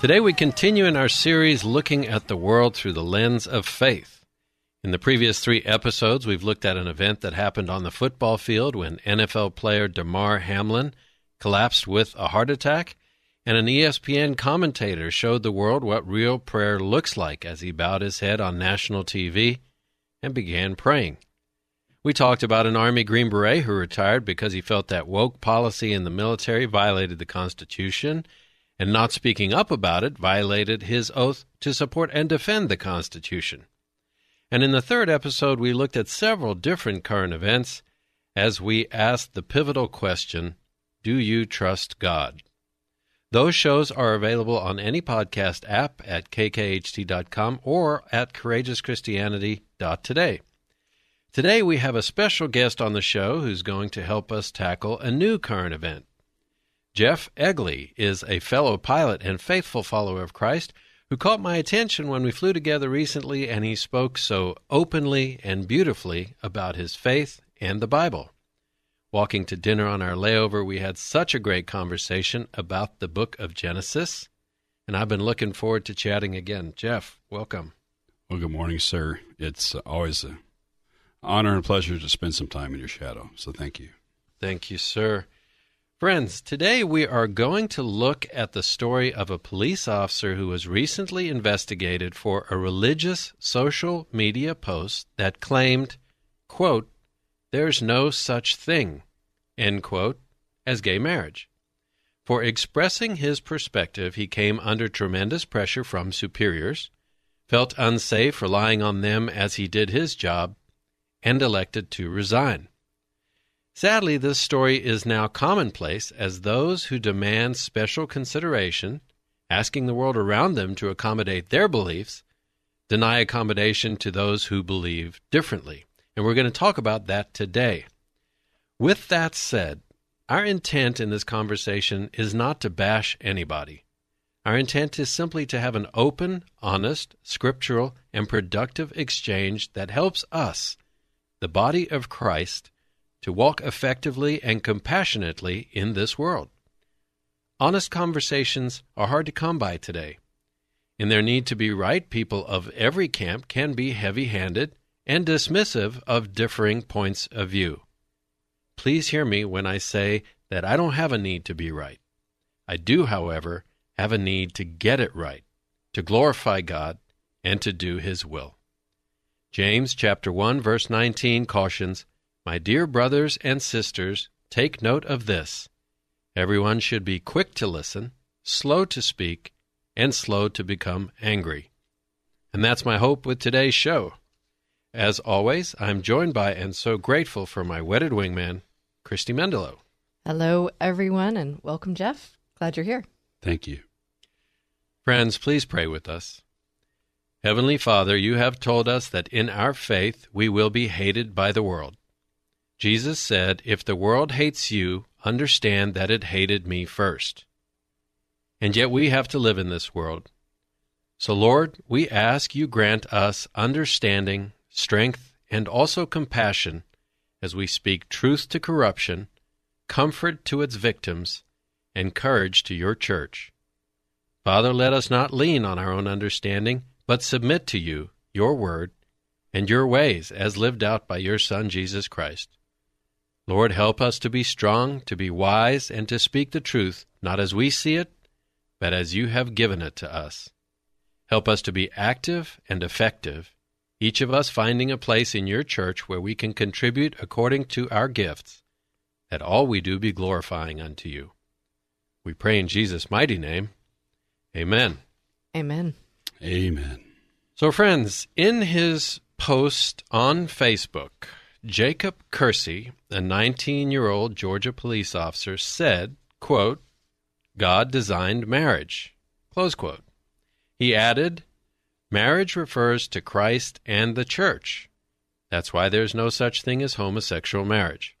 Today we continue in our series looking at the world through the lens of faith. In the previous three episodes, we've looked at an event that happened on the football field when NFL player Damar Hamlin collapsed with a heart attack, and an ESPN commentator showed the world what real prayer looks like as he bowed his head on national TV and began praying. We talked about an Army Green Beret who retired because he felt that woke policy in the military violated the Constitution and not speaking up about it violated his oath to support and defend the Constitution. And in the third episode, we looked at several different current events as we asked the pivotal question Do you trust God? Those shows are available on any podcast app at kkht.com or at courageouschristianity.today. Today, we have a special guest on the show who's going to help us tackle a new current event. Jeff Egley is a fellow pilot and faithful follower of Christ who caught my attention when we flew together recently and he spoke so openly and beautifully about his faith and the Bible. Walking to dinner on our layover, we had such a great conversation about the book of Genesis, and I've been looking forward to chatting again. Jeff, welcome. Well, good morning, sir. It's uh, always an honor and pleasure to spend some time in your shadow, so thank you. Thank you, sir. Friends, today we are going to look at the story of a police officer who was recently investigated for a religious social media post that claimed, quote, there's no such thing, end quote, as gay marriage. For expressing his perspective, he came under tremendous pressure from superiors, felt unsafe relying on them as he did his job, and elected to resign. Sadly, this story is now commonplace as those who demand special consideration, asking the world around them to accommodate their beliefs, deny accommodation to those who believe differently. And we're going to talk about that today. With that said, our intent in this conversation is not to bash anybody. Our intent is simply to have an open, honest, scriptural, and productive exchange that helps us, the body of Christ, to walk effectively and compassionately in this world. Honest conversations are hard to come by today. In their need to be right, people of every camp can be heavy handed and dismissive of differing points of view. Please hear me when I say that I don't have a need to be right. I do, however, have a need to get it right, to glorify God, and to do His will. James chapter 1 verse 19 cautions, my dear brothers and sisters, take note of this. Everyone should be quick to listen, slow to speak, and slow to become angry. And that's my hope with today's show. As always, I'm joined by and so grateful for my wedded wingman, Christy Mendelow. Hello, everyone, and welcome, Jeff. Glad you're here. Thank you. Friends, please pray with us. Heavenly Father, you have told us that in our faith we will be hated by the world. Jesus said, If the world hates you, understand that it hated me first. And yet we have to live in this world. So, Lord, we ask you grant us understanding, strength, and also compassion as we speak truth to corruption, comfort to its victims, and courage to your church. Father, let us not lean on our own understanding, but submit to you, your word, and your ways as lived out by your Son, Jesus Christ. Lord, help us to be strong, to be wise, and to speak the truth, not as we see it, but as you have given it to us. Help us to be active and effective, each of us finding a place in your church where we can contribute according to our gifts, that all we do be glorifying unto you. We pray in Jesus' mighty name. Amen. Amen. Amen. So, friends, in his post on Facebook, Jacob Kersey, a 19 year old Georgia police officer, said, quote, God designed marriage. Close quote. He added, Marriage refers to Christ and the church. That's why there's no such thing as homosexual marriage.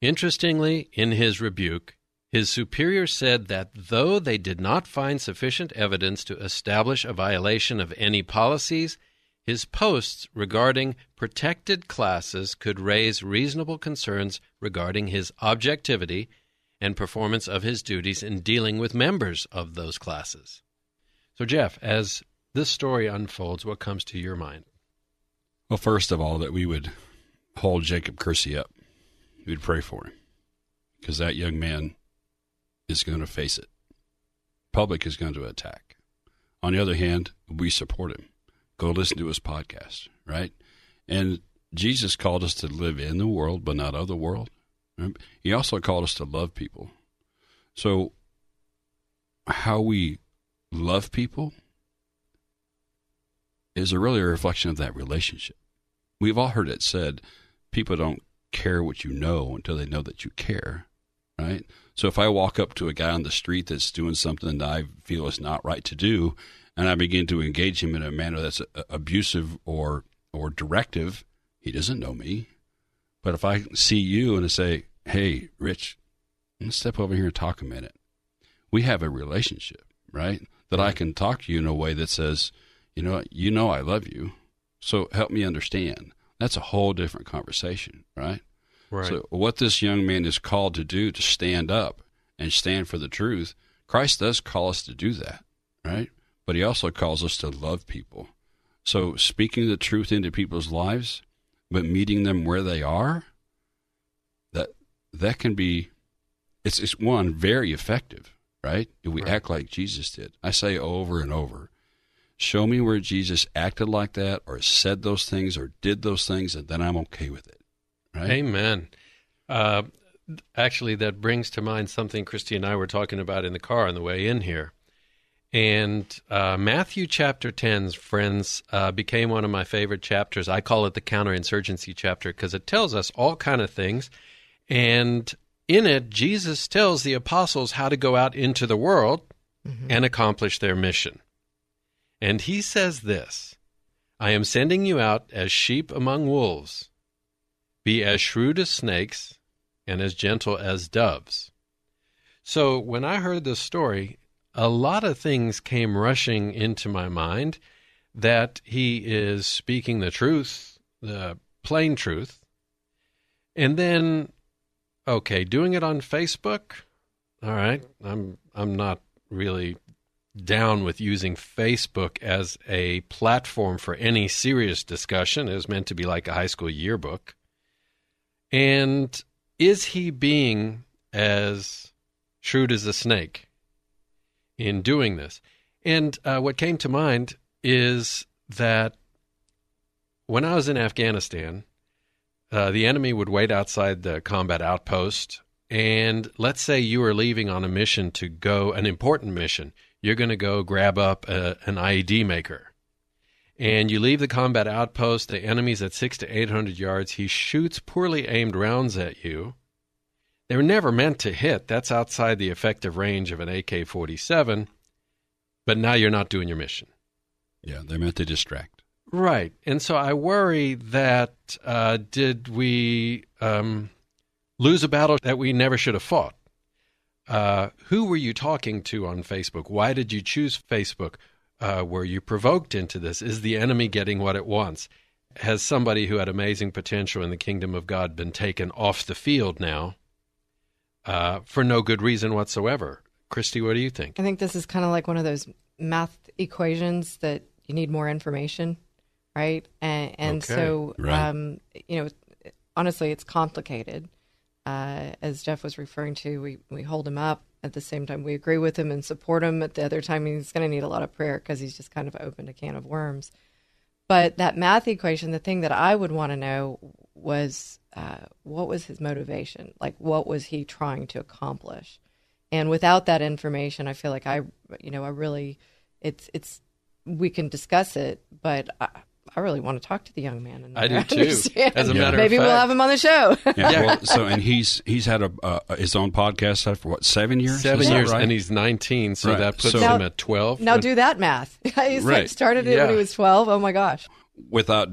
Interestingly, in his rebuke, his superior said that though they did not find sufficient evidence to establish a violation of any policies, his posts regarding protected classes could raise reasonable concerns regarding his objectivity and performance of his duties in dealing with members of those classes. So, Jeff, as this story unfolds, what comes to your mind? Well, first of all, that we would hold Jacob Kersey up. We'd pray for him because that young man is going to face it. Public is going to attack. On the other hand, we support him. Go listen to his podcast, right? And Jesus called us to live in the world, but not of the world. He also called us to love people. So, how we love people is a really a reflection of that relationship. We've all heard it said, people don't care what you know until they know that you care, right? So if I walk up to a guy on the street that's doing something that I feel is not right to do, and I begin to engage him in a manner that's uh, abusive or or directive, he doesn't know me. But if I see you and I say, "Hey, Rich, let's step over here and talk a minute," we have a relationship, right? That I can talk to you in a way that says, "You know, you know, I love you, so help me understand." That's a whole different conversation, right? Right. So, what this young man is called to do to stand up and stand for the truth, Christ does call us to do that, right? But he also calls us to love people. So, speaking the truth into people's lives, but meeting them where they are, that that can be, it's, it's one very effective, right? If we Right. act like Jesus did, I say over and over, show me where Jesus acted like that, or said those things, or did those things, and then I'm okay with it, right? Amen. Uh, actually, that brings to mind something Christy and I were talking about in the car on the way in here. And uh, Matthew chapter 10, friends, uh, became one of my favorite chapters. I call it the counterinsurgency chapter because it tells us all kind of things. And in it, Jesus tells the apostles how to go out into the world and accomplish their mission. And he says this I am sending you out as sheep among wolves. Be as shrewd as snakes and as gentle as doves. So when I heard this story, a lot of things came rushing into my mind that he is speaking the truth, the plain truth. And then okay, doing it on Facebook, all right. I'm I'm not really down with using Facebook as a platform for any serious discussion. It was meant to be like a high school yearbook. And is he being as shrewd as a snake in doing this? And uh, what came to mind is that when I was in Afghanistan, uh, the enemy would wait outside the combat outpost. And let's say you are leaving on a mission to go, an important mission. You're going to go grab up a, an IED maker. and you leave the combat outpost, the enemy's at six to 800 yards. He shoots poorly aimed rounds at you. They were never meant to hit. That's outside the effective range of an AK 47. But now you're not doing your mission. Yeah, they're meant to distract. Right. And so I worry that uh, did we um, lose a battle that we never should have fought? Uh, who were you talking to on Facebook? Why did you choose Facebook? Uh, were you provoked into this? Is the enemy getting what it wants? Has somebody who had amazing potential in the kingdom of God been taken off the field now uh, for no good reason whatsoever? Christy, what do you think? I think this is kind of like one of those math equations that you need more information, right? And, and Okay, so, right. um, you know, honestly, it's complicated. Uh, as Jeff was referring to, we, we hold him up. At the same time, we agree with him and support him. At the other time, he's going to need a lot of prayer because he's just kind of opened a can of worms. But that math equation, the thing that I would want to know was uh, what was his motivation? Like, what was he trying to accomplish? And without that information, I feel like I, you know, I really, it's, it's, we can discuss it, but I, I really want to talk to the young man. And I do too. understand. As a Yeah. matter maybe of we'll have him on the show. Yeah. Well, so and he's he's had a uh, his own podcast uh, for what seven years? seven Is years, right? and he's 19, so Right. that puts So- him Now- at 12. now When- do that math. He Right. started it when he was 12. Oh my gosh. without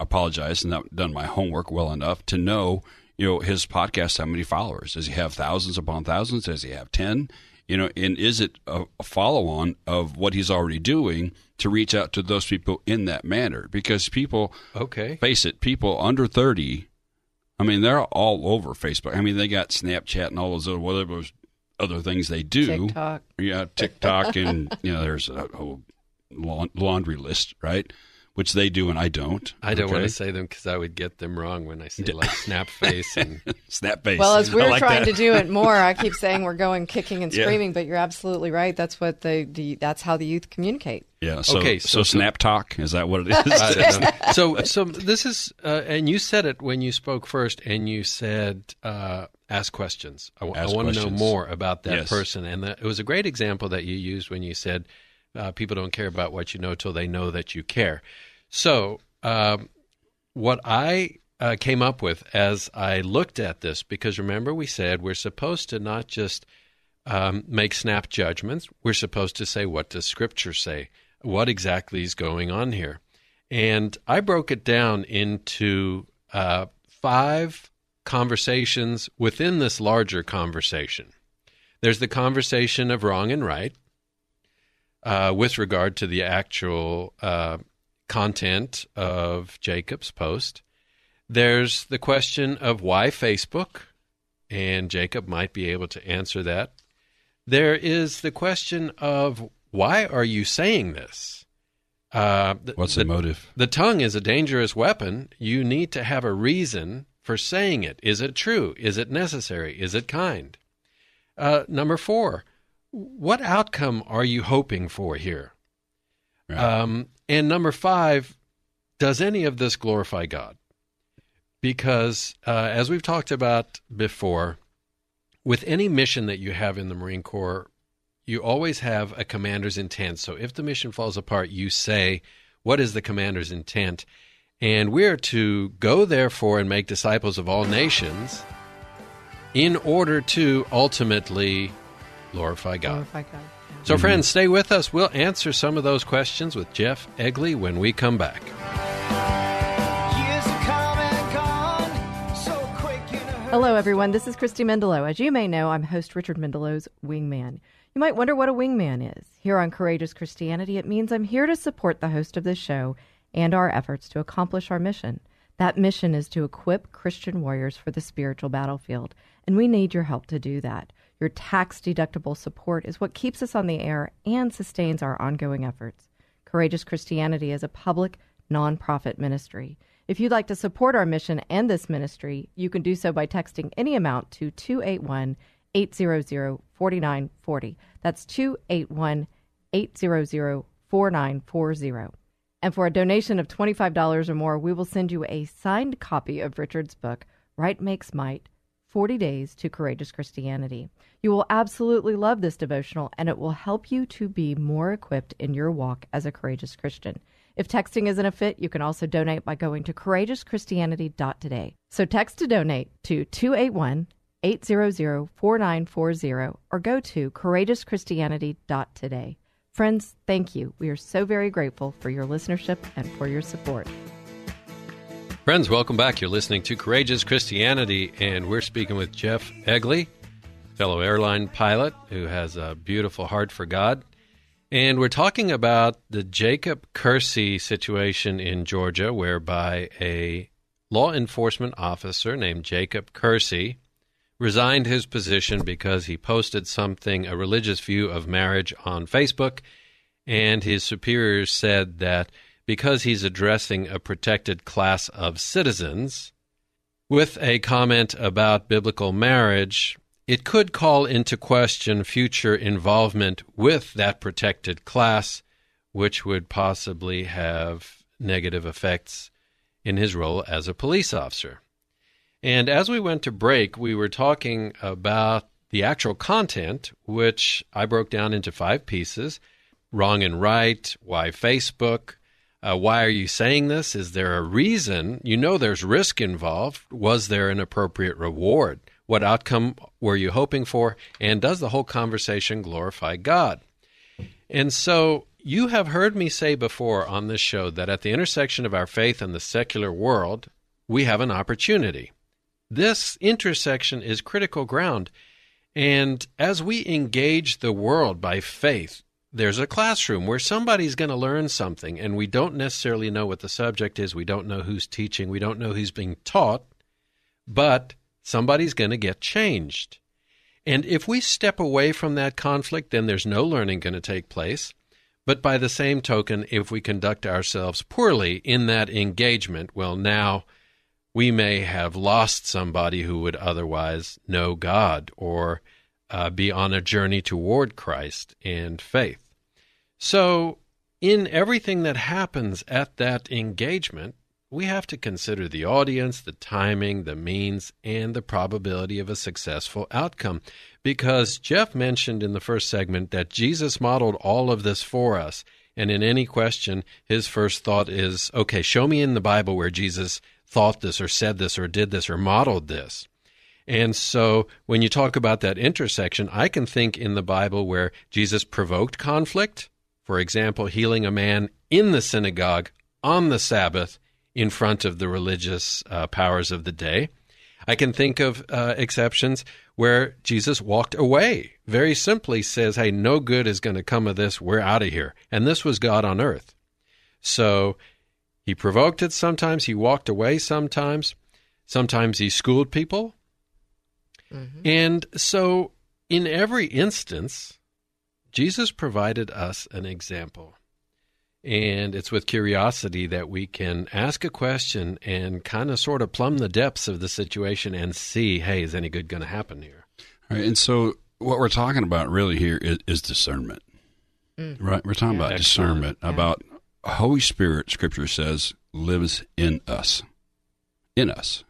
apologize and not done my homework well enough to know you know his podcast how many followers does he have thousands upon thousands does he have 10 you know and is it a, a follow on of what he's already doing to reach out to those people in that manner because people Okay. face it people under 30 i mean they're all over facebook i mean they got snapchat and all those other whatever other things they do TikTok. yeah, TikTok, and you know, there's a whole laundry list, right? Which they do and I don't. I don't want to say them because I would get them wrong when I say like snap face and snap face. Well, as we're like trying that. to do it more, I keep saying we're going kicking and Yeah. screaming, but you're absolutely right. That's what the, the that's how the youth communicate. Yeah. So, Okay, so, so- so- snap talk is that what it is? I don't know. so so this is uh, and you said it when you spoke first and you said uh, ask questions. I, Ask want to know more about that Yes. person and that, it was a great example that you used when you said uh, people don't care about what you know till they know that you care. So um, what I uh, came up with as I looked at this because remember we said we're supposed to not just um, make snap judgments. We're supposed to say, what does Scripture say? What exactly is going on here? And I broke it down into uh, five conversations within this larger conversation. There's the conversation of wrong and right uh, with regard to the actual uh, content of Jacob's post. There's the question of why Facebook, and Jacob might be able to answer that. There is the question of why are you saying this? Uh, the, What's the, the, motive? the tongue is a dangerous weapon. You need to have a reason for saying it. Is it true? Is it necessary? Is it kind? Uh, number four, what outcome are you hoping for here? Right. Um, and number five, does any of this glorify God? Because uh, as we've talked about before, with any mission that you have in the Marine Corps, you always have a commander's intent. So if the mission falls apart, you say, What is the commander's intent? And we're to go, therefore, and make disciples of all nations in order to ultimately glorify God. Glorify God. Yeah. So, friends, stay with us. We'll answer some of those questions with Jeff Egley when we come back. Years have come and gone so quick in a hurry. Hello, everyone. This is Christy Mendelow. As you may know, I'm host Richard Mendelow's Wingman. You might wonder what a wingman is. Here on Courageous Christianity, it means I'm here to support the host of this show and our efforts to accomplish our mission. That mission is to equip Christian warriors for the spiritual battlefield, and we need your help to do that. Your tax deductible support is what keeps us on the air and sustains our ongoing efforts. Courageous Christianity is a public, nonprofit ministry. If you'd like to support our mission and this ministry, you can do so by texting any amount to 281 800 4940. That's 281 800 4940. And for a donation of $25 or more, we will send you a signed copy of Richard's book, Right Makes Might 40 Days to Courageous Christianity. You will absolutely love this devotional, and it will help you to be more equipped in your walk as a courageous Christian. If texting isn't a fit, you can also donate by going to courageouschristianity.today. So text to donate to 281 800 4940 or go to courageouschristianity.today. Friends, thank you. We are so very grateful for your listenership and for your support. Friends, welcome back. You're listening to Courageous Christianity, and we're speaking with Jeff Egley, fellow airline pilot who has a beautiful heart for God. And we're talking about the Jacob Kersey situation in Georgia, whereby a law enforcement officer named Jacob Kersey resigned his position because he posted something, a religious view of marriage, on Facebook. And his superiors said that because he's addressing a protected class of citizens with a comment about biblical marriage, it could call into question future involvement with that protected class, which would possibly have negative effects in his role as a police officer. And as we went to break, we were talking about the actual content, which I broke down into five pieces wrong and right, why Facebook, uh, why are you saying this? Is there a reason? You know there's risk involved. Was there an appropriate reward? What outcome were you hoping for? And does the whole conversation glorify God? And so you have heard me say before on this show that at the intersection of our faith and the secular world, we have an opportunity. This intersection is critical ground. And as we engage the world by faith, there's a classroom where somebody's going to learn something, and we don't necessarily know what the subject is. We don't know who's teaching. We don't know who's being taught, but somebody's going to get changed. And if we step away from that conflict, then there's no learning going to take place. But by the same token, if we conduct ourselves poorly in that engagement, well, now we may have lost somebody who would otherwise know God or uh, be on a journey toward Christ and faith. So, in everything that happens at that engagement, we have to consider the audience, the timing, the means, and the probability of a successful outcome. Because Jeff mentioned in the first segment that Jesus modeled all of this for us. And in any question, his first thought is okay, show me in the Bible where Jesus thought this or said this or did this or modeled this. And so when you talk about that intersection, I can think in the Bible where Jesus provoked conflict, for example, healing a man in the synagogue on the Sabbath in front of the religious uh, powers of the day. I can think of uh, exceptions where Jesus walked away, very simply says, Hey, no good is going to come of this. We're out of here. And this was God on earth. So he provoked it sometimes, he walked away sometimes, sometimes he schooled people. Mm-hmm. And so, in every instance, Jesus provided us an example. And it's with curiosity that we can ask a question and kind of sort of plumb the depths of the situation and see, hey, is any good going to happen here? Right. And so, what we're talking about really here is, is discernment. Mm. Right? We're talking yeah, about excellent. discernment, yeah. about Holy Spirit, Scripture says, lives in us. In us.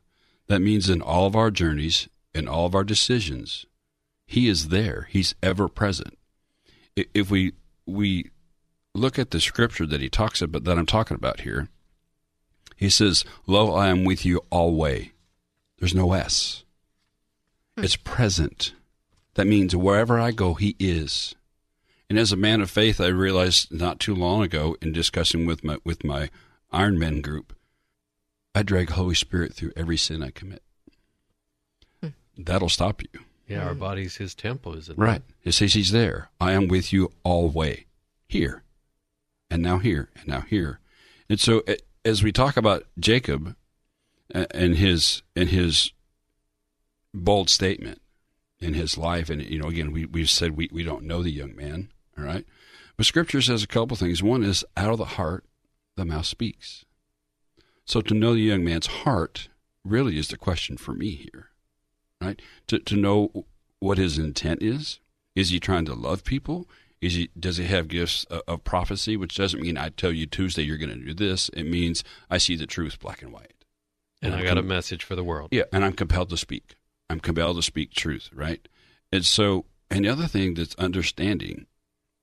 That means in all of our journeys, in all of our decisions, He is there. He's ever present. If we we look at the scripture that he talks about that I'm talking about here, he says, Lo, I am with you always. There's no S. Hmm. It's present. That means wherever I go, he is. And as a man of faith, I realized not too long ago in discussing with my with my Iron Men group, I drag Holy Spirit through every sin I commit. Hmm. That'll stop you. Yeah, our body's his temple, is it? Right. It says he's there. I am with you always. Here and now here, and now here. And so, as we talk about Jacob uh, and his and his bold statement in his life, and you know, again, we we've said we we don't know the young man, all right. But Scripture says a couple things. One is out of the heart the mouth speaks. So to know the young man's heart really is the question for me here, right? To to know what his intent is. Is he trying to love people? Is he, does he have gifts of prophecy, which doesn't mean I tell you Tuesday you're going to do this. It means I see the truth black and white. And, and I got com- a message for the world. Yeah, and I'm compelled to speak. I'm compelled to speak truth, right? And so, and the other thing that's understanding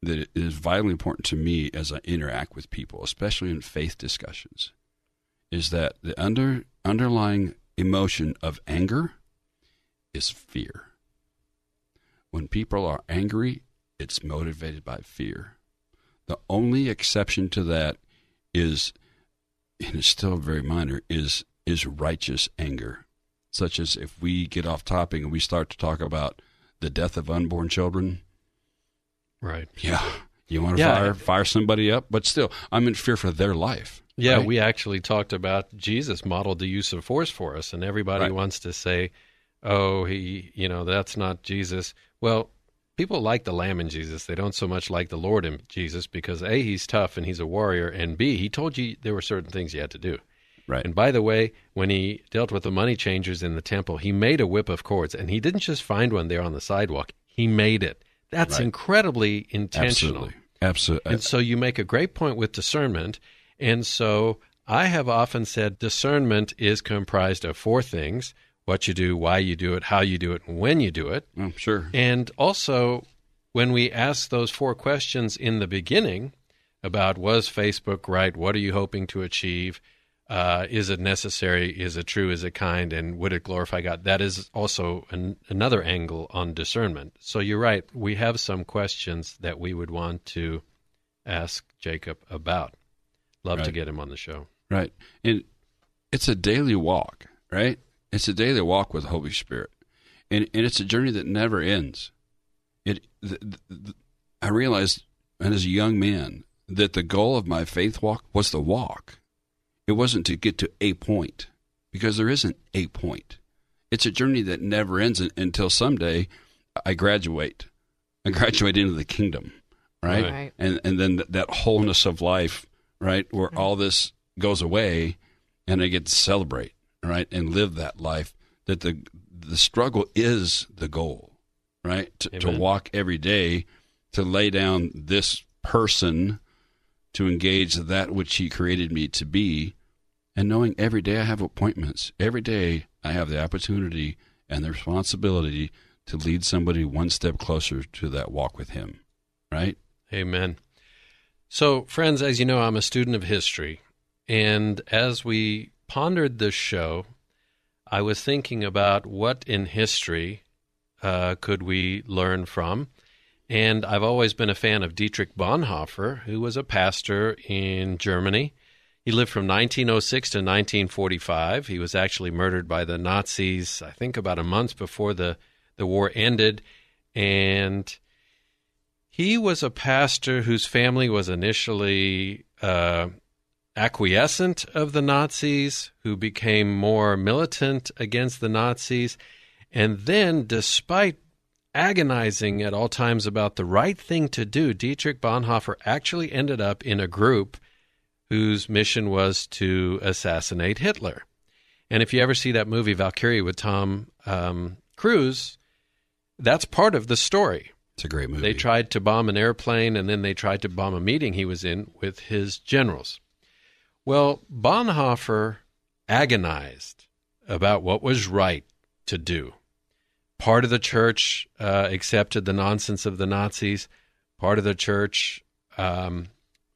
that is vitally important to me as I interact with people, especially in faith discussions, is that the under underlying emotion of anger is fear. When people are angry, it's motivated by fear. The only exception to that is, and it's still very minor, is is righteous anger, such as if we get off topic and we start to talk about the death of unborn children. Right. Yeah, you want to Yeah. fire fire somebody up, but still, I'm in fear for their life. Yeah, right? we actually talked about Jesus modeled the use of force for us, and everybody Right. wants to say, "Oh, he, you know, that's not Jesus." Well, people like the Lamb in Jesus; they don't so much like the Lord in Jesus because a he's tough and he's a warrior, and b he told you there were certain things you had to do. right. And by the way, when he dealt with the money changers in the temple, he made a whip of cords, and he didn't just find one there on the sidewalk; he made it. That's Right. incredibly intentional. Absolutely, absolutely. And so you make a great point with discernment. And so I have often said discernment is comprised of four things what you do, why you do it, how you do it, and when you do it. Oh, sure. And also, when we ask those four questions in the beginning about was Facebook right? What are you hoping to achieve? Uh, is it necessary? Is it true? Is it kind? And would it glorify God? That is also an, another angle on discernment. So you're right. We have some questions that we would want to ask Jacob about. Love to get him on the show. Right. And it's a daily walk, right? It's a daily walk with the Holy Spirit. And, and it's a journey that never ends. It, th th th I realized as a young man that the goal of my faith walk was the walk. It wasn't to get to a point because there isn't a point. It's a journey that never ends until someday I graduate. I graduate into the kingdom, right? Right. And and then th- that wholeness of life, right, where mm-hmm. all this goes away, and I get to celebrate, right, and live that life. That the the struggle is the goal, right? To, to walk every day, to lay down this person, to engage that which He created me to be, and knowing every day I have appointments. Every day I have the opportunity and the responsibility to lead somebody one step closer to that walk with Him, right? Amen. So, friends, as you know, I'm a student of history. And as we pondered this show, I was thinking about what in history uh, could we learn from. And I've always been a fan of Dietrich Bonhoeffer, who was a pastor in Germany. He lived from 1906 to 1945. He was actually murdered by the Nazis, I think, about a month before the, the war ended. And he was a pastor whose family was initially uh, acquiescent of the Nazis, who became more militant against the Nazis. And then, despite agonizing at all times about the right thing to do, Dietrich Bonhoeffer actually ended up in a group whose mission was to assassinate Hitler. And if you ever see that movie Valkyrie with Tom um, Cruise, that's part of the story. It's a great movie. They tried to bomb an airplane and then they tried to bomb a meeting he was in with his generals. Well, Bonhoeffer agonized about what was right to do. Part of the church uh, accepted the nonsense of the Nazis. Part of the church um,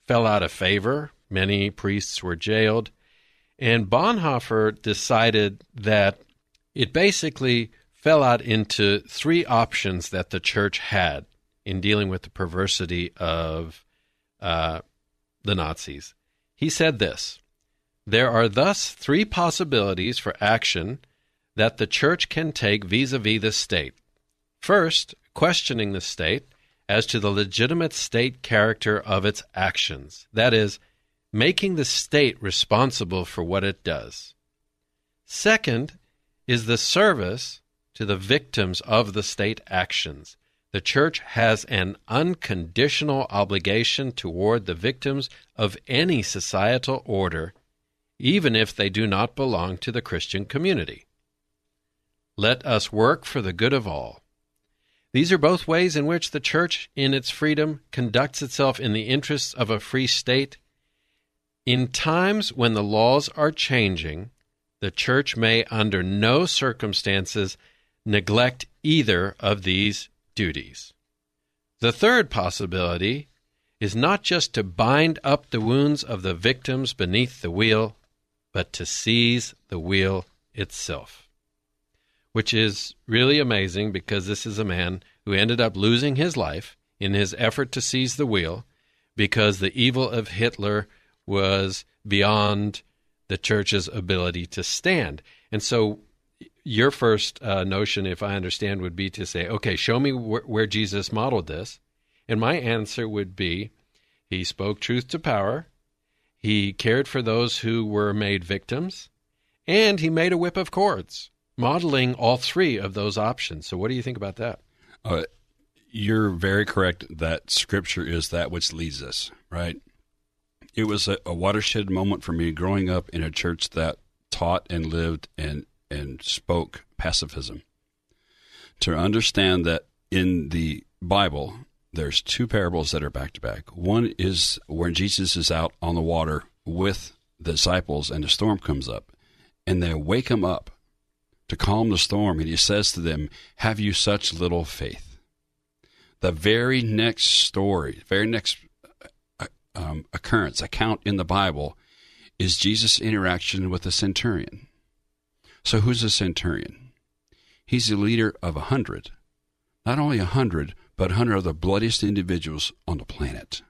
fell out of favor. Many priests were jailed. And Bonhoeffer decided that it basically fell out into three options that the church had in dealing with the perversity of uh, the Nazis. He said this There are thus three possibilities for action that the church can take vis a vis the state. First, questioning the state as to the legitimate state character of its actions. That is, making the state responsible for what it does. Second is the service to the victims of the state actions. The church has an unconditional obligation toward the victims of any societal order, even if they do not belong to the Christian community. Let us work for the good of all. These are both ways in which the church, in its freedom, conducts itself in the interests of a free state. In times when the laws are changing, the church may under no circumstances neglect either of these duties. The third possibility is not just to bind up the wounds of the victims beneath the wheel, but to seize the wheel itself. Which is really amazing because this is a man who ended up losing his life in his effort to seize the wheel because the evil of Hitler was beyond the church's ability to stand. And so, your first uh, notion, if I understand, would be to say, okay, show me wh- where Jesus modeled this. And my answer would be he spoke truth to power, he cared for those who were made victims, and he made a whip of cords, modeling all three of those options. So, what do you think about that? Uh, you're very correct that Scripture is that which leads us, right? It was a, a watershed moment for me growing up in a church that taught and lived and and spoke pacifism. To understand that in the Bible, there's two parables that are back to back. One is when Jesus is out on the water with the disciples and the storm comes up, and they wake him up to calm the storm, and he says to them, Have you such little faith? The very next story, very next uh, um, occurrence, account in the Bible is Jesus' interaction with a centurion. So, who's a centurion? He's the leader of a hundred. Not only a hundred, but a hundred of the bloodiest individuals on the planet.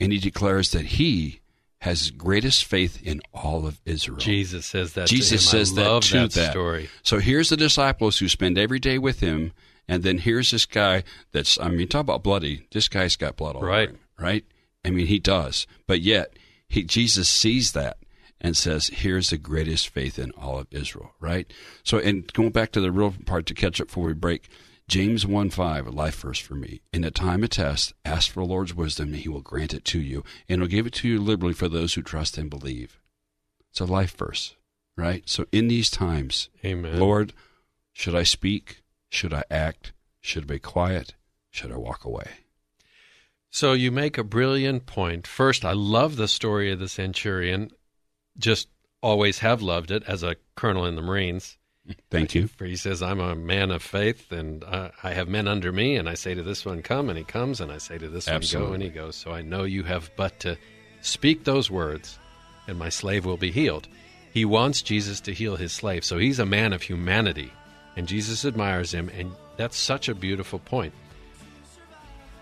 And he declares that he has greatest faith in all of Israel. Jesus says that. Jesus says I that to that that. story. So here's the disciples who spend every day with him, and then here's this guy that's I mean, talk about bloody. This guy's got blood all Right. over him, right? I mean, he does, but yet he Jesus sees that and says, "Here's the greatest faith in all of Israel." Right. So, and going back to the real part to catch up before we break. James 1 5, a life verse for me. In a time of test, ask for the Lord's wisdom, and he will grant it to you, and he'll give it to you liberally for those who trust and believe. It's a life verse, right? So in these times, Amen. Lord, should I speak? Should I act? Should I be quiet? Should I walk away? So you make a brilliant point. First, I love the story of the centurion. Just always have loved it as a colonel in the Marines. Thank you. For he says, "I'm a man of faith, and uh, I have men under me, and I say to this one, come, and he comes, and I say to this one, go, and he goes. So I know you have but to speak those words, and my slave will be healed." He wants Jesus to heal his slave, so he's a man of humanity, and Jesus admires him, and that's such a beautiful point.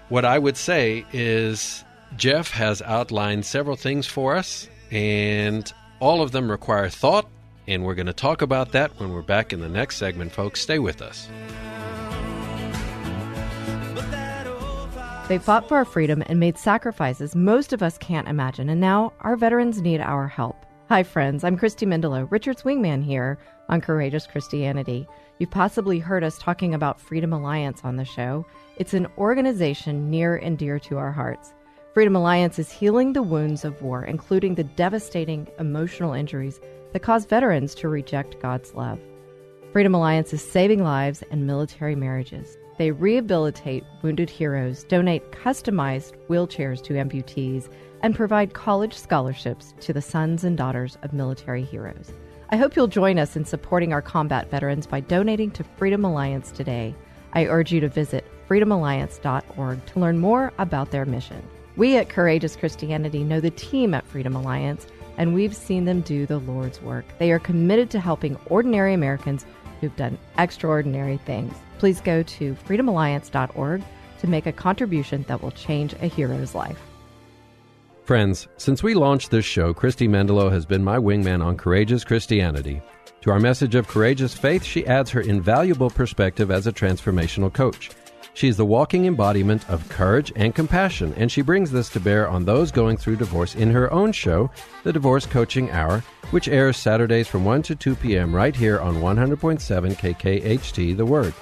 What I would say is Jeff has outlined several things for us, and all of them require thought, and we're going to talk about that when we're back in the next segment, folks. Stay with us. They fought for our freedom and made sacrifices most of us can't imagine, and now our veterans need our help. Hi, friends. I'm Christy Mendelow, Richard's wingman here on Courageous Christianity. You've possibly heard us talking about Freedom Alliance on the show. It's an organization near and dear to our hearts. Freedom Alliance is healing the wounds of war, including the devastating emotional injuries that cause veterans to reject God's love. Freedom Alliance is saving lives and military marriages. They rehabilitate wounded heroes, donate customized wheelchairs to amputees, and provide college scholarships to the sons and daughters of military heroes. I hope you'll join us in supporting our combat veterans by donating to Freedom Alliance today. I urge you to visit freedomalliance.org to learn more about their mission. We at Courageous Christianity know the team at Freedom Alliance, and we've seen them do the Lord's work. They are committed to helping ordinary Americans who've done extraordinary things. Please go to freedomalliance.org to make a contribution that will change a hero's life. Friends, since we launched this show, Christy Mendelow has been my wingman on Courageous Christianity. To our message of courageous faith, she adds her invaluable perspective as a transformational coach. She is the walking embodiment of courage and compassion, and she brings this to bear on those going through divorce in her own show, The Divorce Coaching Hour, which airs Saturdays from 1 to 2 p.m. right here on 100.7 KKHT The Word.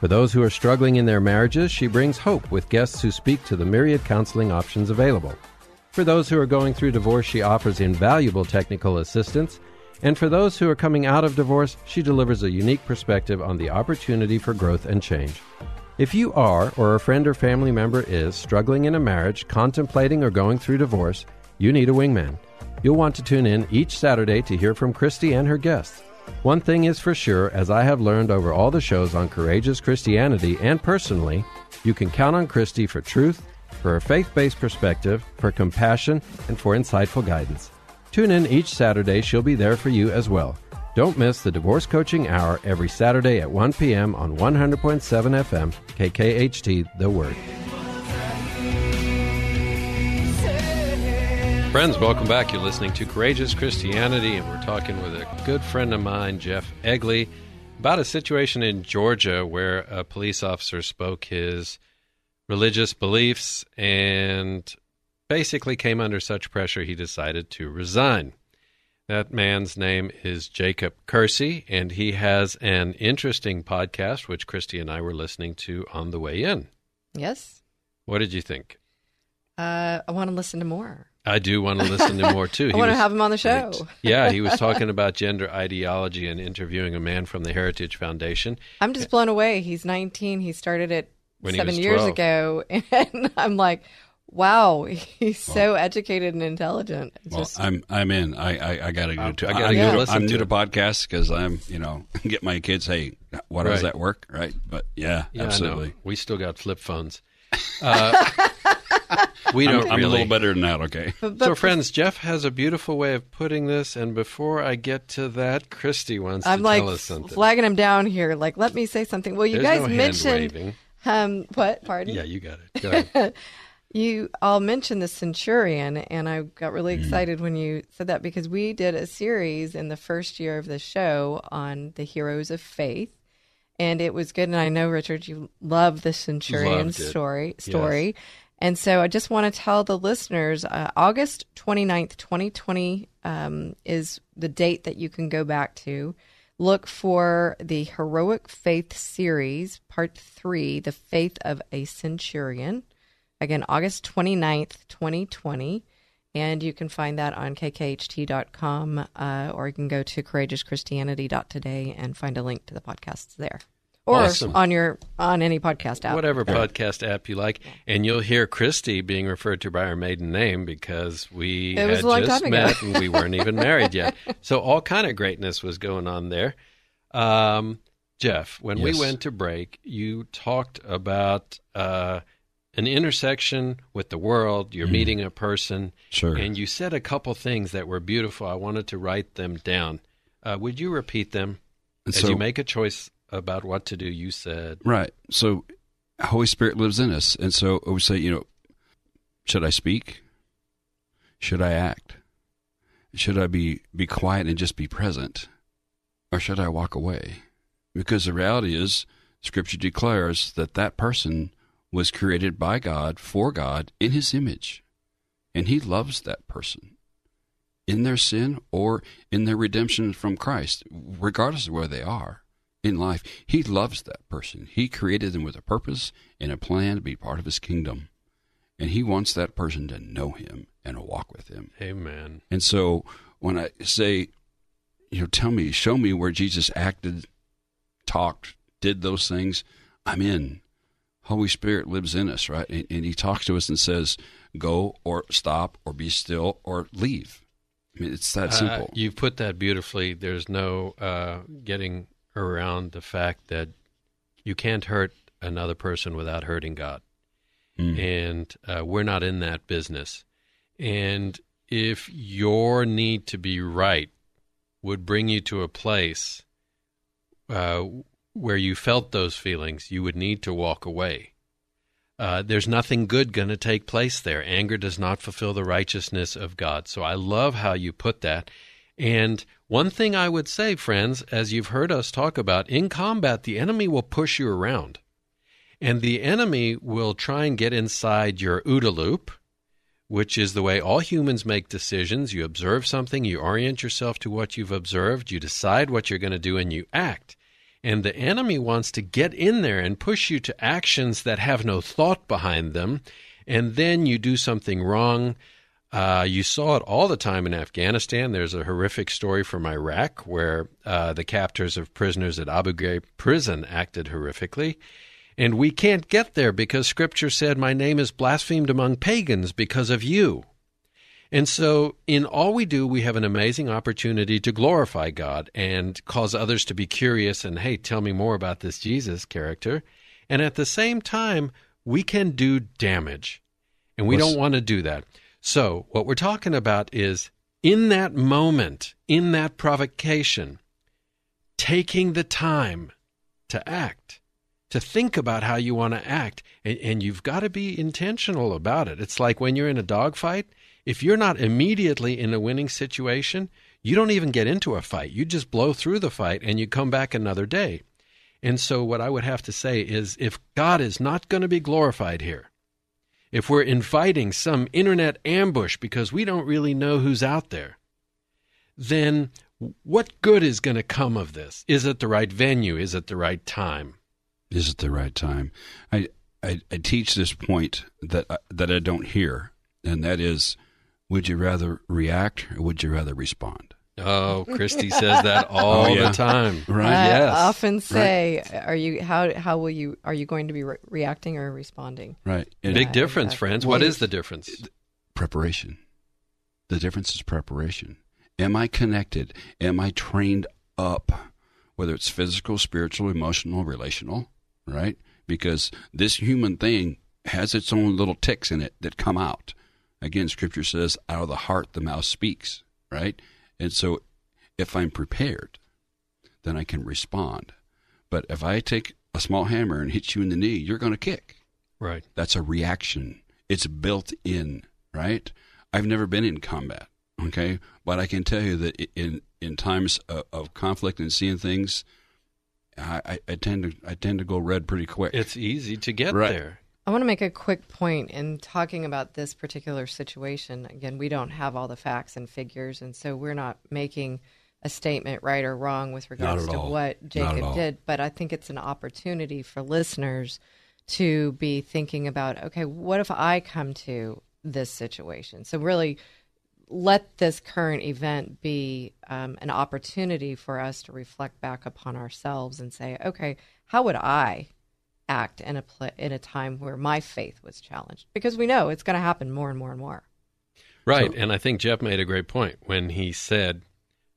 For those who are struggling in their marriages, she brings hope with guests who speak to the myriad counseling options available. For those who are going through divorce, she offers invaluable technical assistance. And for those who are coming out of divorce, she delivers a unique perspective on the opportunity for growth and change. If you are, or a friend or family member is, struggling in a marriage, contemplating or going through divorce, you need a wingman. You'll want to tune in each Saturday to hear from Christy and her guests. One thing is for sure, as I have learned over all the shows on Courageous Christianity and personally, you can count on Christy for truth, for a faith based perspective, for compassion, and for insightful guidance. Tune in each Saturday, she'll be there for you as well. Don't miss the Divorce Coaching Hour every Saturday at 1 p.m. on 100.7 FM, KKHT, The Word. Friends, welcome back. You're listening to Courageous Christianity, and we're talking with a good friend of mine, Jeff Egley, about a situation in Georgia where a police officer spoke his religious beliefs and basically came under such pressure he decided to resign. That man's name is Jacob Kersey, and he has an interesting podcast, which Christy and I were listening to on the way in. Yes. What did you think? Uh, I want to listen to more. I do want to listen to more too. I He want to have him on the show. yeah, he was talking about gender ideology and interviewing a man from the Heritage Foundation. I'm just blown away. He's 19. He started it When seven years 12. ago, and I'm like, wow, he's so educated and intelligent. It's Well, just- I'm I'm in. I I, I got to go to. I gotta I'm go new, listen I'm to new to it. podcasts because I'm you know get my kids. Hey, what does that work? Right. But yeah, Yeah, absolutely. We still got flip phones. Uh, we don't I'm really. a little better than that. Okay. but, So, friends, Jeff has a beautiful way of putting this, and before I get to that, Christy wants I'm to like tell us something. flagging him down here. Like, let me say something. Well, you There's guys no mentioned um, what? Pardon? Yeah, you got it. Go ahead. You all mentioned the centurion, and I got really Mm. excited when you said that because we did a series in the first year of the show on the heroes of faith, and it was good. And I know Richard, you love the centurion story. Story, and so I just want to tell the listeners: uh, August 29th, twenty twenty, um, is the date that you can go back to. Look for the Heroic Faith series, part three, The Faith of a Centurion again august 29th 2020 and you can find that on kkht.com uh, or you can go to courageouschristianity.today and find a link to the podcasts there or Awesome. on your on any podcast app Whatever podcast app you like, and you'll hear Christy being referred to by her maiden name because we It was had a long just time ago. met and we weren't even married yet. So all kind of greatness was going on there. Um, Jeff, when we went to break, you talked about uh, an intersection with the world. You're meeting a person, Sure. and you said a couple things that were beautiful. I wanted to write them down. Uh, would you repeat them as so- you make a choice about what to do? You said, Right. So Holy Spirit lives in us. And so I would say, you know, should I speak? Should I act? Should I be, be quiet and just be present? Or should I walk away? Because the reality is, Scripture declares that that person was created by God, for God, in His image. And He loves that person in their sin or in their redemption from Christ, regardless of where they are in life. He loves that person. He created them with a purpose and a plan to be part of his kingdom. And he wants that person to know him and walk with him. Amen. And so when I say, you know, tell me, show me where Jesus acted, talked, did those things, I'm in. Holy Spirit lives in us, right? And, and he talks to us and says, go or stop or be still or leave. I mean, it's that Uh, simple. you put that beautifully. There's no uh, getting around the fact that you can't hurt another person without hurting God. Mm. And uh, we're not in that business. And if your need to be right would bring you to a place uh, where you felt those feelings, you would need to walk away. Uh, there's nothing good going to take place there. Anger does not fulfill the righteousness of God. So I love how you put that. And one thing I would say, friends, as you've heard us talk about, in combat, the enemy will push you around. And the enemy will try and get inside your OODA loop, which is the way all humans make decisions. You observe something, you orient yourself to what you've observed, you decide what you're going to do, and you act. And the enemy wants to get in there and push you to actions that have no thought behind them. And then you do something wrong. Uh, you saw it all the time in Afghanistan. There's a horrific story from Iraq where uh, the captors of prisoners at Abu Ghraib prison acted horrifically. And we can't get there because Scripture said, My name is blasphemed among pagans because of you. And so, in all we do, we have an amazing opportunity to glorify God and cause others to be curious and, hey, tell me more about this Jesus character. And at the same time, we can do damage. And we don't want to do that. So, what we're talking about is in that moment, in that provocation, taking the time to act, to think about how you want to act. And, and you've got to be intentional about it. It's like when you're in a dogfight, if you're not immediately in a winning situation, you don't even get into a fight. You just blow through the fight and you come back another day. And so, what I would have to say is if God is not going to be glorified here, if we're inviting some internet ambush because we don't really know who's out there, then what good is going to come of this? Is it the right venue? Is it the right time? Is it the right time? I I, I teach this point that that I don't hear, and that is, would you rather react or would you rather respond? Oh, Christy says that all Oh, yeah. the time. Right. I Yes. often say, "Are you how how will you are you going to be re- reacting or responding?" Right. And Big Yeah, difference, exactly. friends. Well, What is the difference? preparation. The difference is preparation. Am I connected? Am I trained up? Whether it's physical, spiritual, emotional, relational, right? Because this human thing has its own little ticks in it that come out. Again, scripture says, out of the heart the mouth speaks, right? And so if I'm prepared, then I can respond. But if I take a small hammer and hit you in the knee, you're going to kick. Right. That's a reaction. It's built in, right? I've never been in combat, okay, but I can tell you that in in times of, of conflict and seeing things, I, I, tend to I tend to go red pretty quick. It's easy to get Right. there. I want to make a quick point in talking about this particular situation. Again, we don't have all the facts and figures, and so we're not making a statement right or wrong with regards to all. what Jacob did. But I think it's an opportunity for listeners to be thinking about okay, what if I come to this situation? So, really, let this current event be um, an opportunity for us to reflect back upon ourselves and say, okay, how would I act in a pla in a time where my faith was challenged? Because we know it's going to happen more and more and more. Right. So- and I think Jeff made a great point when he said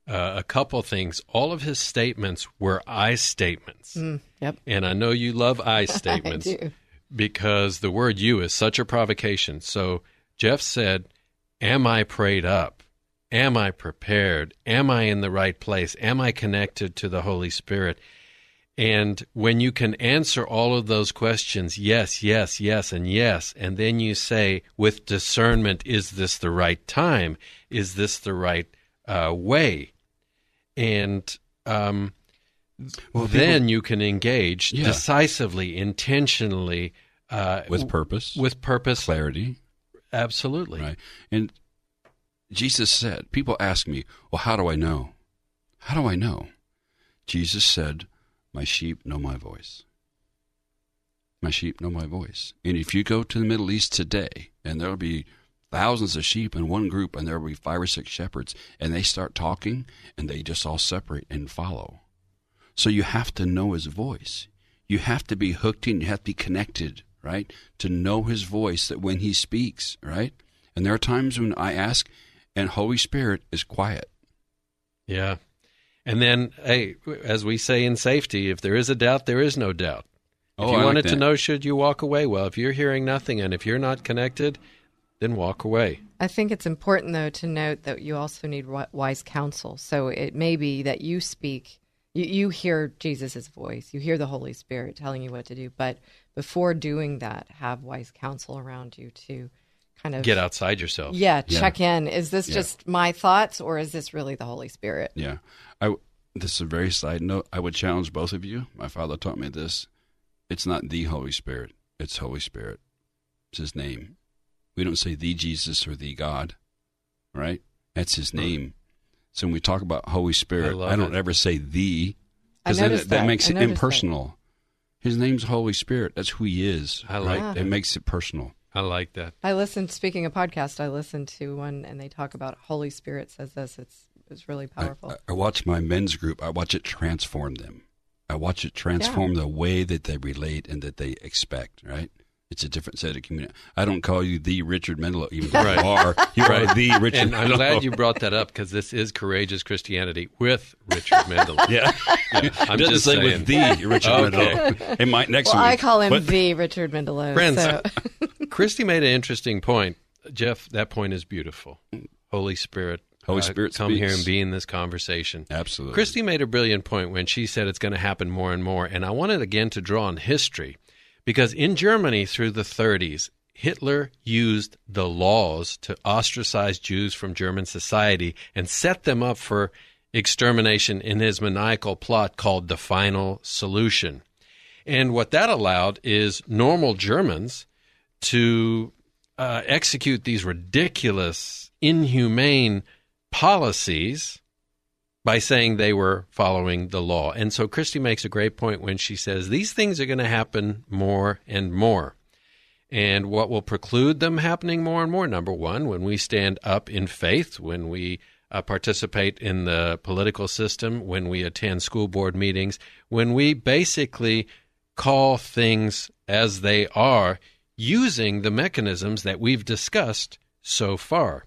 uh, a couple things. All of his statements were I statements. Yep, And I know you love I I statements do. because the word you is such a provocation. So Jeff said, Am I prayed up? Am I prepared? Am I in the right place? Am I connected to the Holy Spirit? And when you can answer all of those questions, yes, yes, yes, and yes, and then you say, with discernment, is this the right time? Is this the right uh, way? And um, Well, people- then you can engage Yeah. decisively, intentionally, uh, with purpose, with purpose. clarity, Absolutely. right? And Jesus said, people ask me, well, how do I know? How do I know? Jesus said, my sheep know my voice. My sheep know my voice. And if you go to the Middle East today, and there'll be thousands of sheep in one group, and there'll be five or six shepherds, and they start talking, and they just all separate and follow. So you have to know his voice. You have to be hooked in. You have to be connected, right? To know his voice that when he speaks, right? And there are times when I ask, and Holy Spirit is quiet. Yeah. And then, hey, as we say in safety, if there is a doubt, there is no doubt. If Oh, you I like wanted to know, should you walk away? Well, if you're hearing nothing and if you're not connected, then walk away. I think it's important, though, to note that you also need wise counsel. So it may be that you speak, you, you hear Jesus' voice, you hear the Holy Spirit telling you what to do, but before doing that, have wise counsel around you to kind of Get outside yourself. Yeah, Yeah. check in. Is this Yeah. just my thoughts or is this really the Holy Spirit? Yeah. I, this is a very side note. I would challenge both of you. My father taught me this. It's not the Holy Spirit, it's Holy Spirit. It's his name. We don't say the Jesus or the God, right? That's his name. So when we talk about Holy Spirit, love I, don't it. ever say the, because then noticed it, that that. makes it noticed that. impersonal. His name's Holy Spirit. That's who he is. I like right? that. It makes it personal. I like that. I listened. Speaking of podcast, I listened to one, and they talk about Holy Spirit says this. It's it's really powerful. I, I watch my men's group. I watch it transform them. I watch it transform the way that they relate and that they expect. Right? It's a different set of community. I don't call you the Richard Mendelow, even though Right. you are. You are the Richard and I'm glad you brought that up because this is courageous Christianity with Richard Mendelow. Yeah, I'm just say saying. with the Richard Okay. Mendelow. It might next Well, week. I call him But- the Richard Mendelow. Friends, so. Christy made an interesting point. Jeff, that point is beautiful. Holy Spirit, Holy uh, Spirit come here and be in this conversation. Absolutely. Christy made a brilliant point when she said it's going to happen more and more. And I wanted again to draw on history because in Germany through the 30s, Hitler used the laws to ostracize Jews from German society and set them up for extermination in his maniacal plot called the Final Solution. And what that allowed is normal Germans to uh, execute these ridiculous, inhumane policies by saying they were following the law. And so Christy makes a great point when she says these things are going to happen more and more. And what will preclude them happening more and more? Number one, when we stand up in faith, when we uh, participate in the political system, when we attend school board meetings, when we basically call things as they are using the mechanisms that we've discussed so far.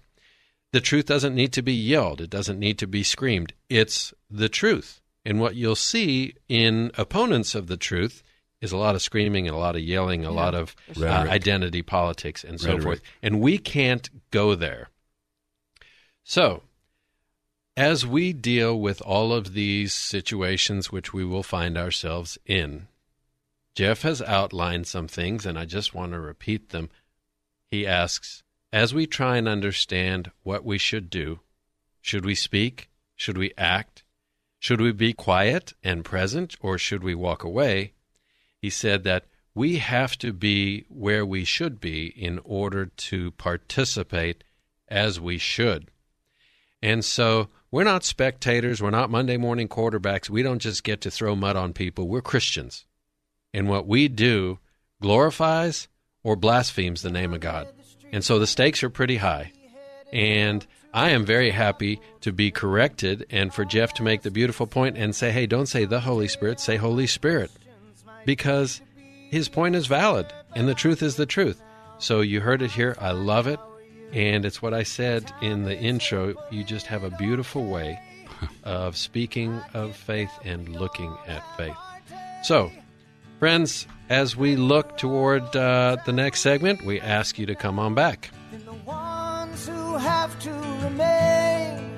The truth doesn't need to be yelled, it doesn't need to be screamed. It's the truth. And what you'll see in opponents of the truth is a lot of screaming and a lot of yelling, a lot of uh, identity politics and so Rhetoric. forth. And we can't go there. So, as we deal with all of these situations which we will find ourselves in, Jeff has outlined some things, and I just want to repeat them. He asks, as we try and understand what we should do, should we speak? Should we act? Should we be quiet and present, or should we walk away? He said that we have to be where we should be in order to participate as we should. And so we're not spectators. We're not Monday morning quarterbacks. We don't just get to throw mud on people. We're Christians. And what we do glorifies or blasphemes the name of God. And so the stakes are pretty high. And I am very happy to be corrected and for Jeff to make the beautiful point and say, hey, don't say the Holy Spirit, say Holy Spirit. Because his point is valid and the truth is the truth. So you heard it here. I love it. And it's what I said in the intro. You just have a beautiful way of speaking of faith and looking at faith. So, friends, as we look toward uh, the next segment, we ask you to come on back. And the ones who have to remain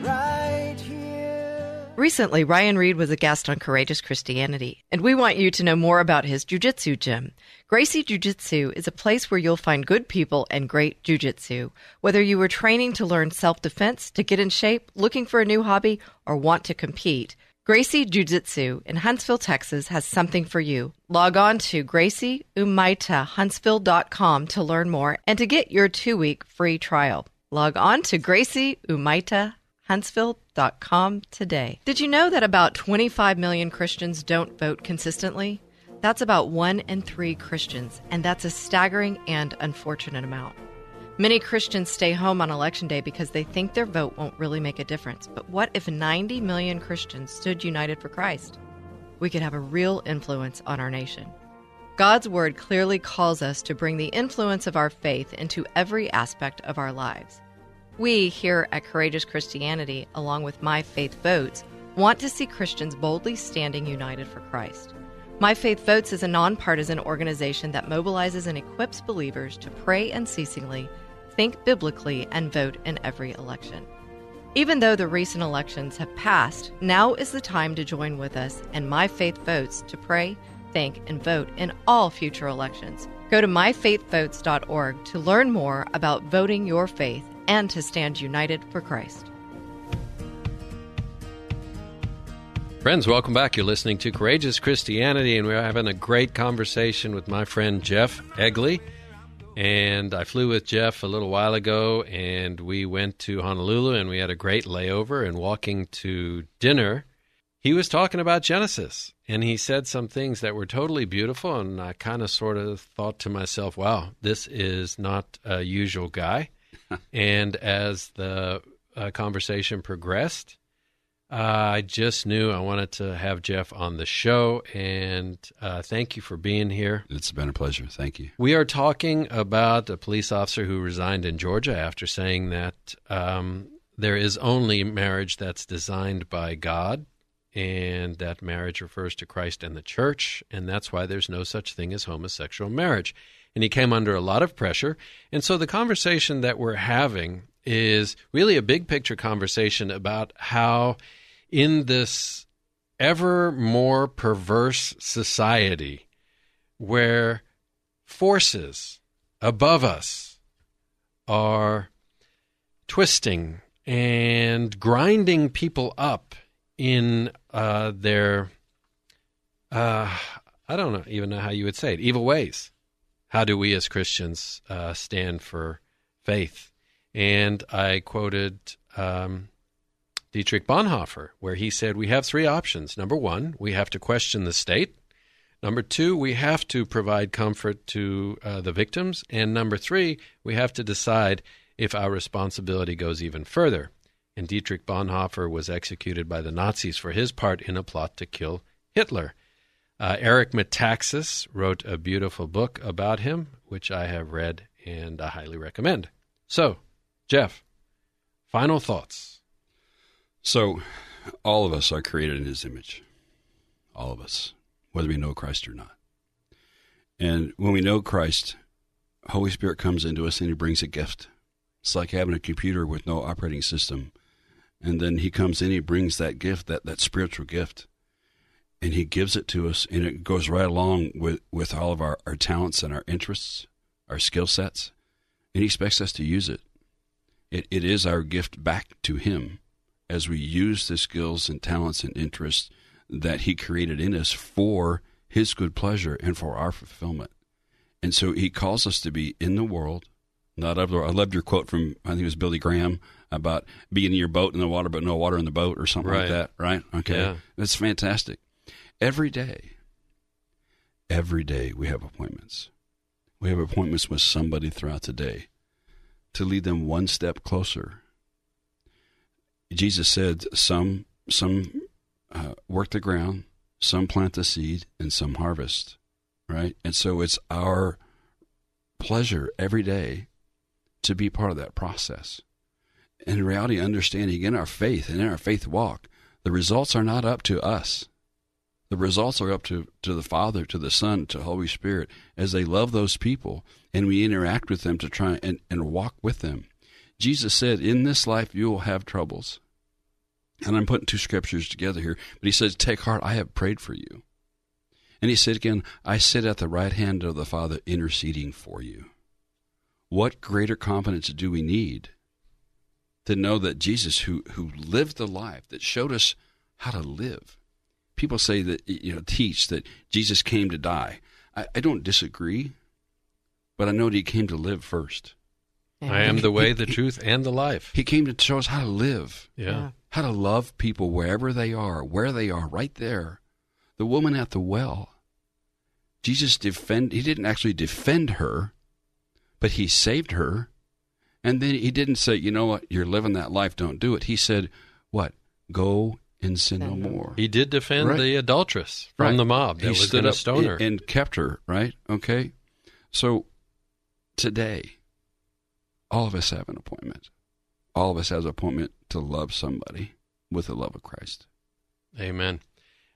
right here. Recently, Ryan Reed was a guest on Courageous Christianity, and we want you to know more about his jujitsu gym. Gracie Jiu-Jitsu is a place where you'll find good people and great jujitsu. Whether you are training to learn self-defense, to get in shape, looking for a new hobby, or want to compete, Gracie Jiu-Jitsu in Huntsville, Texas has something for you. Log on to GracieUmaitaHuntsville.com to learn more and to get your two-week free trial. Log on to GracieUmaitaHuntsville.com today. Did you know that about 25 million Christians don't vote consistently? That's about one in three Christians, and that's a staggering and unfortunate amount. Many Christians stay home on election day because they think their vote won't really make a difference. But what if 90 million Christians stood united for Christ? We could have a real influence on our nation. God's Word clearly calls us to bring the influence of our faith into every aspect of our lives. We here at Courageous Christianity, along with My Faith Votes, want to see Christians boldly standing united for Christ. My Faith Votes is a nonpartisan organization that mobilizes and equips believers to pray unceasingly, think biblically, and vote in every election. Even though the recent elections have passed, now is the time to join with us and My Faith Votes to pray, think, and vote in all future elections. Go to myfaithvotes.org to learn more about voting your faith and to stand united for Christ. Friends, welcome back. You're listening to Courageous Christianity, and we're having a great conversation with my friend Jeff Egley. And I flew with Jeff a little while ago, and we went to Honolulu, and we had a great layover. And walking to dinner, he was talking about Genesis, and he said some things that were totally beautiful. And I kind of sort of thought to myself, wow, this is not a usual guy. and as the uh, conversation progressed, Uh, I just knew I wanted to have Jeff on the show, and uh, thank you for being here. It's been a pleasure. Thank you. We are talking about a police officer who resigned in Georgia after saying that um, there is only marriage that's designed by God, and that marriage refers to Christ and the church, and that's why there's no such thing as homosexual marriage. And he came under a lot of pressure. And so the conversation that we're having is really a big picture conversation about how, in this ever more perverse society, where forces above us are twisting and grinding people up in uh, their, uh, I don't know, even know how you would say it, evil ways. How do we as Christians uh, stand for faith? And I quoted um, Dietrich Bonhoeffer, where he said, We have three options. Number one, we have to question the state. Number two, we have to provide comfort to uh, the victims. And number three, we have to decide if our responsibility goes even further. And Dietrich Bonhoeffer was executed by the Nazis for his part in a plot to kill Hitler. Uh, Eric Metaxas wrote a beautiful book about him, which I have read and I highly recommend. So, Jeff, final thoughts. So, all of us are created in His image. All of us, whether we know Christ or not. And when we know Christ, Holy Spirit comes into us and He brings a gift. It's like having a computer with no operating system. And then He comes in, He brings that gift, that, that spiritual gift, and He gives it to us, and it goes right along with, with all of our, our talents and our interests, our skill sets, and He expects us to use it. It, it is our gift back to Him as we use the skills and talents and interests that He created in us for His good pleasure and for our fulfillment. And so He calls us to be in the world, not of the world. I loved your quote from, I think it was Billy Graham, about being in your boat in the water, but no water in the boat or something Right. like that, right? Okay. Yeah. That's fantastic. Every day, every day we have appointments. We have appointments with somebody throughout the day to lead them one step closer. Jesus said, "Some some uh, work the ground, some plant the seed, and some harvest." Right, and so it's our pleasure every day to be part of that process. And in reality, understanding in our faith and in our faith walk, the results are not up to us. The results are up to, to the Father, to the Son, to Holy Spirit as they love those people and we interact with them to try and, and walk with them. Jesus said, In this life you will have troubles. And I'm putting two scriptures together here, but he says, Take heart, I have prayed for you. And he said again, I sit at the right hand of the Father interceding for you. What greater confidence do we need to know that Jesus, who, who lived the life, that showed us how to live, people say that, you know, teach that Jesus came to die. I, I don't disagree, but I know that he came to live first. I am the way, the truth, and the life. He came to show us how to live, Yeah. how to love people wherever they are, where they are, right there. The woman at the well. Jesus defend he didn't actually defend her, but he saved her. And then he didn't say, you know what, you're living that life, don't do it. He said, What? Go and sin no more. He did defend Right. the adulteress from Right. the mob that he was stood going to up stone her. and, and kept her, right? Okay. So today, all of us have an appointment. All of us has an appointment to love somebody with the love of Christ. Amen.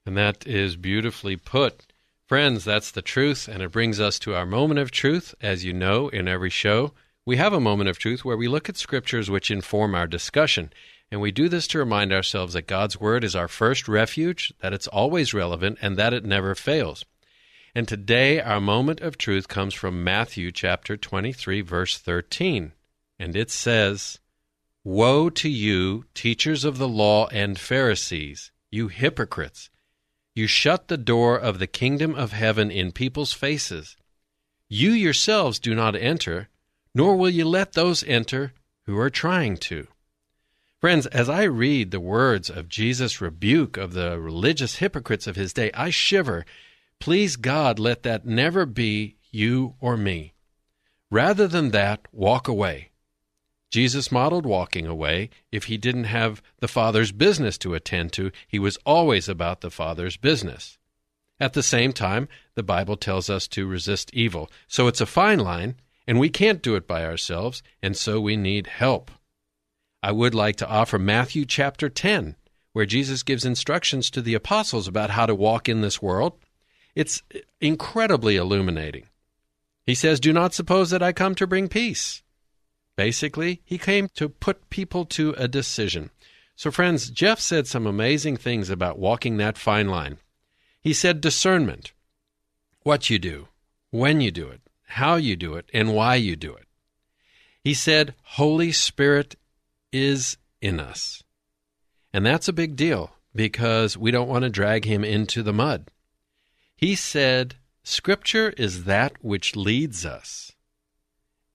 And that is beautifully put. Friends, that's the truth, and it brings us to our moment of truth. As you know, in every show, we have a moment of truth where we look at scriptures which inform our discussion. And we do this to remind ourselves that God's Word is our first refuge, that it's always relevant, and that it never fails. And today, our moment of truth comes from Matthew chapter 23, verse 13. And it says, Woe to you, teachers of the law and Pharisees, you hypocrites! You shut the door of the kingdom of heaven in people's faces. You yourselves do not enter, nor will you let those enter who are trying to. Friends, as I read the words of Jesus' rebuke of the religious hypocrites of his day, I shiver. Please, God, let that never be you or me. Rather than that, walk away. Jesus modeled walking away if he didn't have the Father's business to attend to. He was always about the Father's business. At the same time, the Bible tells us to resist evil. So it's a fine line, and we can't do it by ourselves, and so we need help. I would like to offer Matthew chapter 10, where Jesus gives instructions to the apostles about how to walk in this world. It's incredibly illuminating. He says, Do not suppose that I come to bring peace. Basically, he came to put people to a decision. So, friends, Jeff said some amazing things about walking that fine line. He said discernment what you do, when you do it, how you do it, and why you do it. He said, Holy Spirit is in us. And that's a big deal because we don't want to drag him into the mud. He said, Scripture is that which leads us.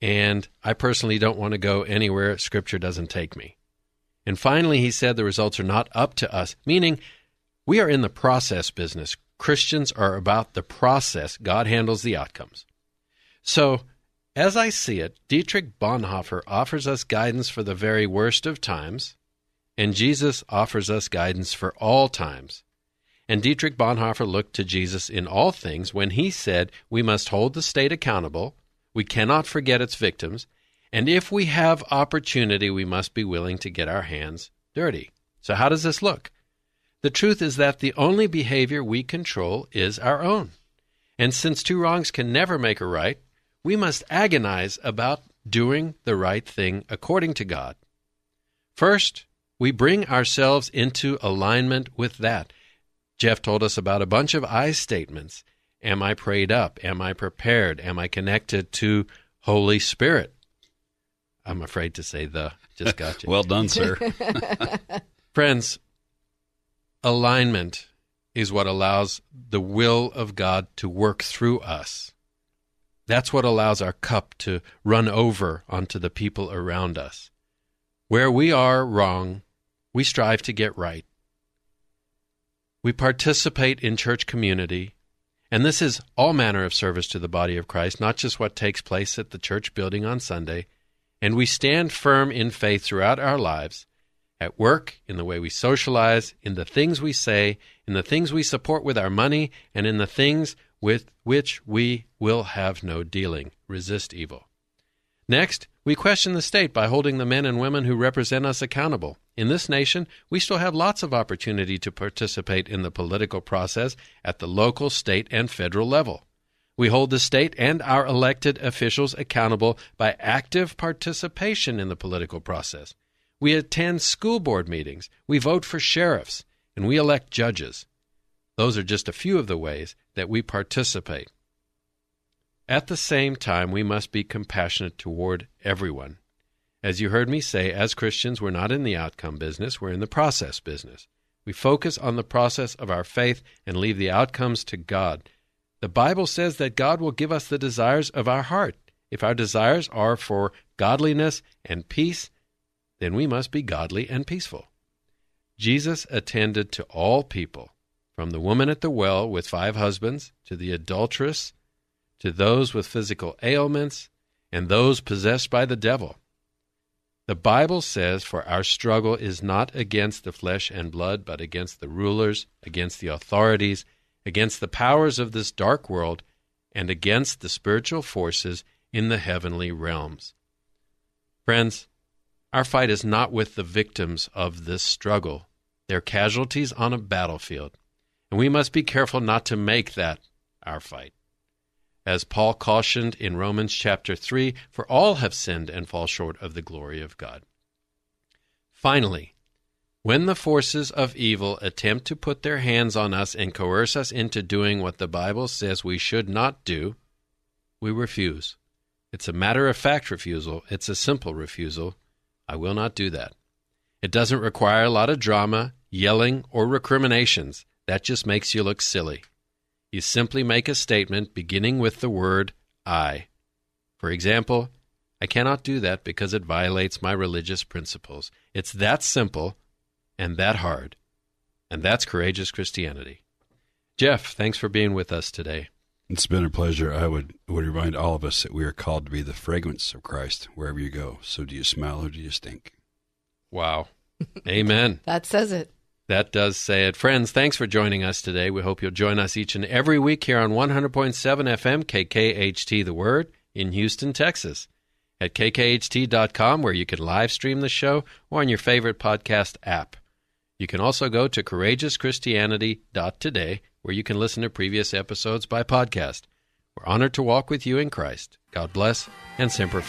And I personally don't want to go anywhere Scripture doesn't take me. And finally, he said the results are not up to us, meaning we are in the process business. Christians are about the process, God handles the outcomes. So, as I see it, Dietrich Bonhoeffer offers us guidance for the very worst of times, and Jesus offers us guidance for all times. And Dietrich Bonhoeffer looked to Jesus in all things when he said, We must hold the state accountable, we cannot forget its victims, and if we have opportunity, we must be willing to get our hands dirty. So, how does this look? The truth is that the only behavior we control is our own. And since two wrongs can never make a right, we must agonize about doing the right thing according to God. First, we bring ourselves into alignment with that. Jeff told us about a bunch of I statements. Am I prayed up? Am I prepared? Am I connected to Holy Spirit? I'm afraid to say the. Just got you. well done, sir. Friends, alignment is what allows the will of God to work through us. That's what allows our cup to run over onto the people around us. Where we are wrong, we strive to get right. We participate in church community, and this is all manner of service to the body of Christ, not just what takes place at the church building on Sunday. And we stand firm in faith throughout our lives at work, in the way we socialize, in the things we say, in the things we support with our money, and in the things with which we will have no dealing. Resist evil. Next, we question the state by holding the men and women who represent us accountable. In this nation, we still have lots of opportunity to participate in the political process at the local, state, and federal level. We hold the state and our elected officials accountable by active participation in the political process. We attend school board meetings, we vote for sheriffs, and we elect judges. Those are just a few of the ways that we participate. At the same time, we must be compassionate toward everyone. As you heard me say, as Christians, we're not in the outcome business, we're in the process business. We focus on the process of our faith and leave the outcomes to God. The Bible says that God will give us the desires of our heart. If our desires are for godliness and peace, then we must be godly and peaceful. Jesus attended to all people, from the woman at the well with five husbands, to the adulteress, to those with physical ailments, and those possessed by the devil. The Bible says, For our struggle is not against the flesh and blood, but against the rulers, against the authorities, against the powers of this dark world, and against the spiritual forces in the heavenly realms. Friends, our fight is not with the victims of this struggle. They're casualties on a battlefield, and we must be careful not to make that our fight. As Paul cautioned in Romans chapter 3, for all have sinned and fall short of the glory of God. Finally, when the forces of evil attempt to put their hands on us and coerce us into doing what the Bible says we should not do, we refuse. It's a matter of fact refusal, it's a simple refusal. I will not do that. It doesn't require a lot of drama, yelling, or recriminations. That just makes you look silly. You simply make a statement beginning with the word I. For example, I cannot do that because it violates my religious principles. It's that simple and that hard. And that's courageous Christianity. Jeff, thanks for being with us today. It's been a pleasure. I would would remind all of us that we are called to be the fragrance of Christ wherever you go. So do you smell or do you stink? Wow. Amen. That says it. That does say it. Friends, thanks for joining us today. We hope you'll join us each and every week here on 100.7 FM KKHT The Word in Houston, Texas. At kkht.com where you can live stream the show or on your favorite podcast app. You can also go to courageouschristianity.today where you can listen to previous episodes by podcast. We're honored to walk with you in Christ. God bless and Semper